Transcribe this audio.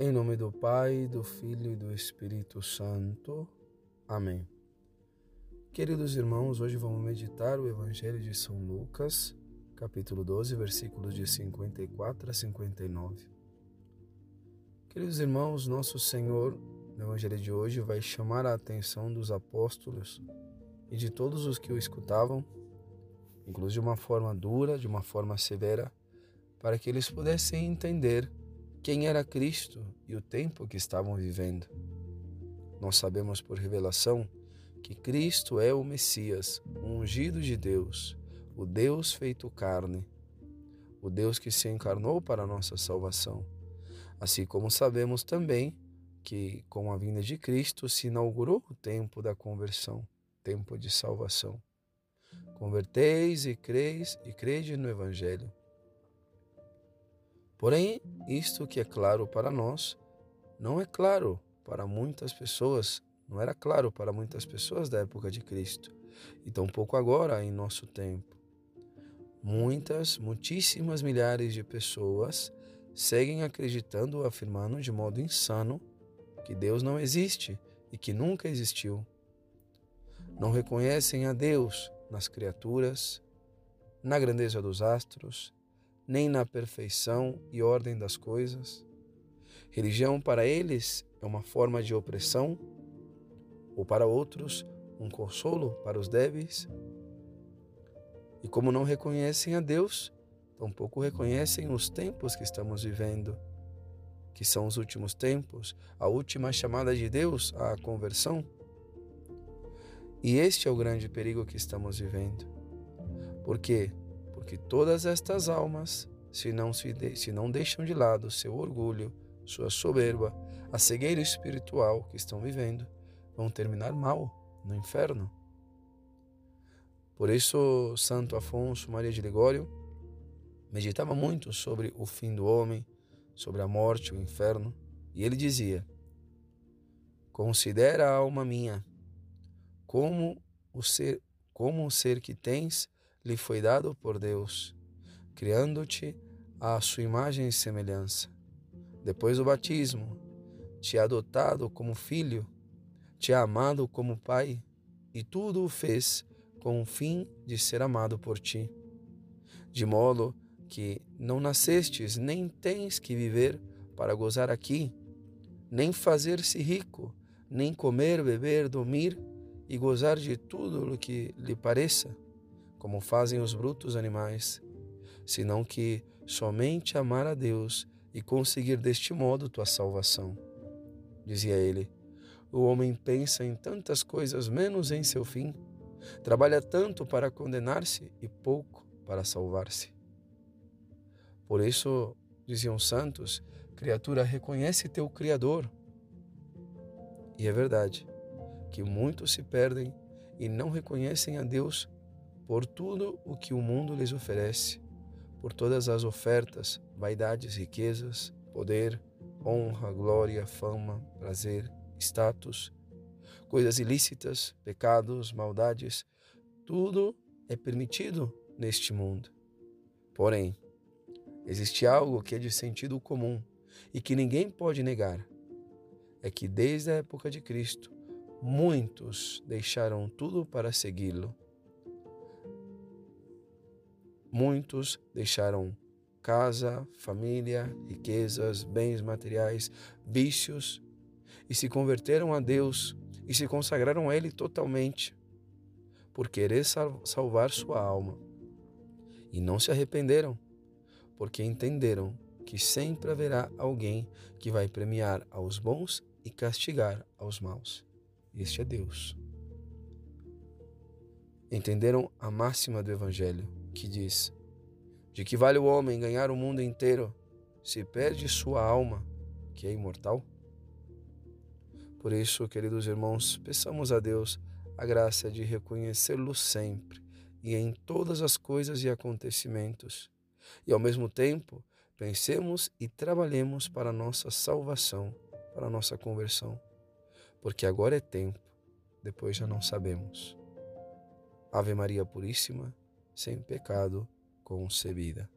Em nome do Pai, do Filho e do Espírito Santo. Amém. Queridos irmãos, hoje vamos meditar o Evangelho de São Lucas, capítulo 12, versículos de 54 a 59. Queridos irmãos, nosso Senhor, no Evangelho de hoje, vai chamar a atenção dos apóstolos e de todos os que o escutavam, inclusive de uma forma dura, de uma forma severa, para que eles pudessem entender quem era Cristo e o tempo que estavam vivendo. Nós sabemos por revelação que Cristo é o Messias, o ungido de Deus, o Deus feito carne, o Deus que se encarnou para a nossa salvação. Assim como sabemos também que com a vinda de Cristo se inaugurou o tempo da conversão, tempo de salvação. Converteis e creis e crede no Evangelho. Porém, isto que é claro para nós, não é claro para muitas pessoas, não era claro para muitas pessoas da época de Cristo, e tampouco agora em nosso tempo. Muitas, muitíssimas milhares de pessoas seguem acreditando, afirmando de modo insano que Deus não existe e que nunca existiu. Não reconhecem a Deus nas criaturas, na grandeza dos astros, nem na perfeição e ordem das coisas. Religião para eles é uma forma de opressão, ou para outros, um consolo para os débeis. E como não reconhecem a Deus, tampouco reconhecem os tempos que estamos vivendo, que são os últimos tempos, a última chamada de Deus à conversão. E este é o grande perigo que estamos vivendo. Por porque todas estas almas, se não, se, de, se não deixam de lado seu orgulho, sua soberba, a cegueira espiritual que estão vivendo, vão terminar mal no inferno. Por isso, Santo Afonso Maria de Ligório meditava muito sobre o fim do homem, sobre a morte, o inferno, e ele dizia: Considera a alma minha como o ser, como o ser que tens lhe foi dado por Deus, criando-te à sua imagem e semelhança. Depois do batismo, te adotado como filho, te amado como pai, e tudo o fez com o fim de ser amado por ti. De modo que não nascestes, nem tens que viver para gozar aqui, nem fazer-se rico, nem comer, beber, dormir e gozar de tudo o que lhe pareça como fazem os brutos animais, senão que somente amar a Deus e conseguir deste modo tua salvação. Dizia ele: O homem pensa em tantas coisas menos em seu fim, trabalha tanto para condenar-se e pouco para salvar-se. Por isso, diziam os santos, criatura, reconhece teu Criador. E é verdade que muitos se perdem e não reconhecem a Deus por tudo o que o mundo lhes oferece, por todas as ofertas, vaidades, riquezas, poder, honra, glória, fama, prazer, status, coisas ilícitas, pecados, maldades, tudo é permitido neste mundo. Porém, existe algo que é de sentido comum e que ninguém pode negar: é que desde a época de Cristo, muitos deixaram tudo para segui-lo Muitos deixaram casa, família, riquezas, bens materiais, vícios e se converteram a Deus e se consagraram a Ele totalmente por querer salvar sua alma. E não se arrependeram, porque entenderam que sempre haverá alguém que vai premiar aos bons e castigar aos maus. Este é Deus. Entenderam a máxima do Evangelho que diz: De que vale o homem ganhar o mundo inteiro se perde sua alma, que é imortal? Por isso, queridos irmãos, peçamos a Deus a graça de reconhecê-lo sempre e em todas as coisas e acontecimentos, e ao mesmo tempo pensemos e trabalhemos para a nossa salvação, para a nossa conversão, porque agora é tempo, depois já não sabemos. Ave Maria Puríssima sem pecado concebida.